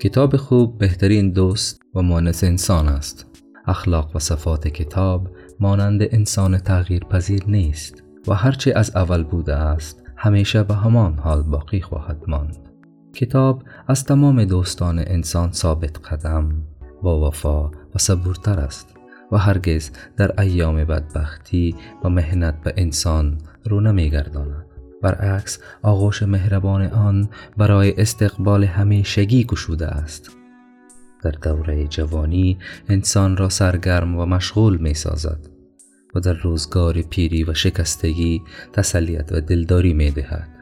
کتاب خوب بهترین دوست و مانس انسان است. اخلاق و صفات کتاب مانند انسان تغییر پذیر نیست و هرچه از اول بوده است همیشه به همان حال باقی خواهد ماند. کتاب از تمام دوستان انسان ثابت قدم با وفا و صبورتر است و هرگز در ایام بدبختی و مهنت به انسان رو نمیگرداند. برعکس آغوش مهربان آن برای استقبال همیشگی گشوده است. در دوره جوانی انسان را سرگرم و مشغول می سازد و در روزگار پیری و شکستگی تسلیت و دلداری می دهد